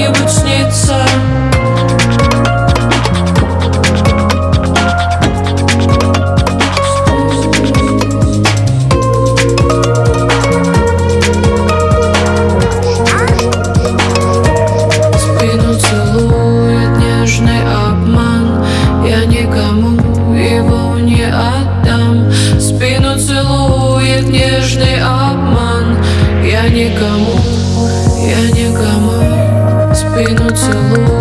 кому-нибудь снится. Спину целует нежный обман. Я никому его не отдам. Спину целует нежный обман. Я никому, я никому спину целую.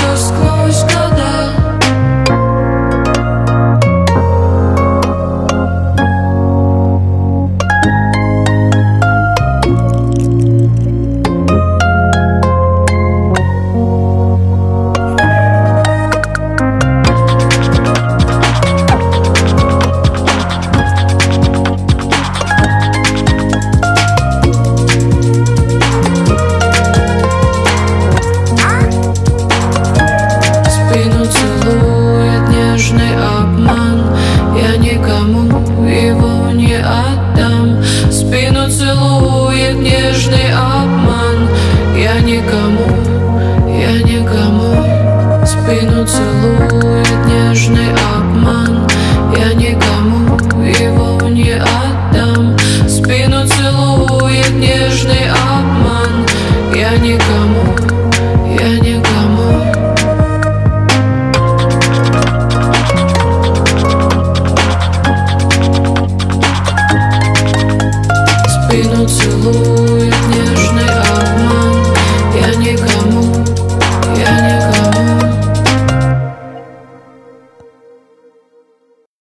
just close. никому, я никому. Спину целует нежный обман.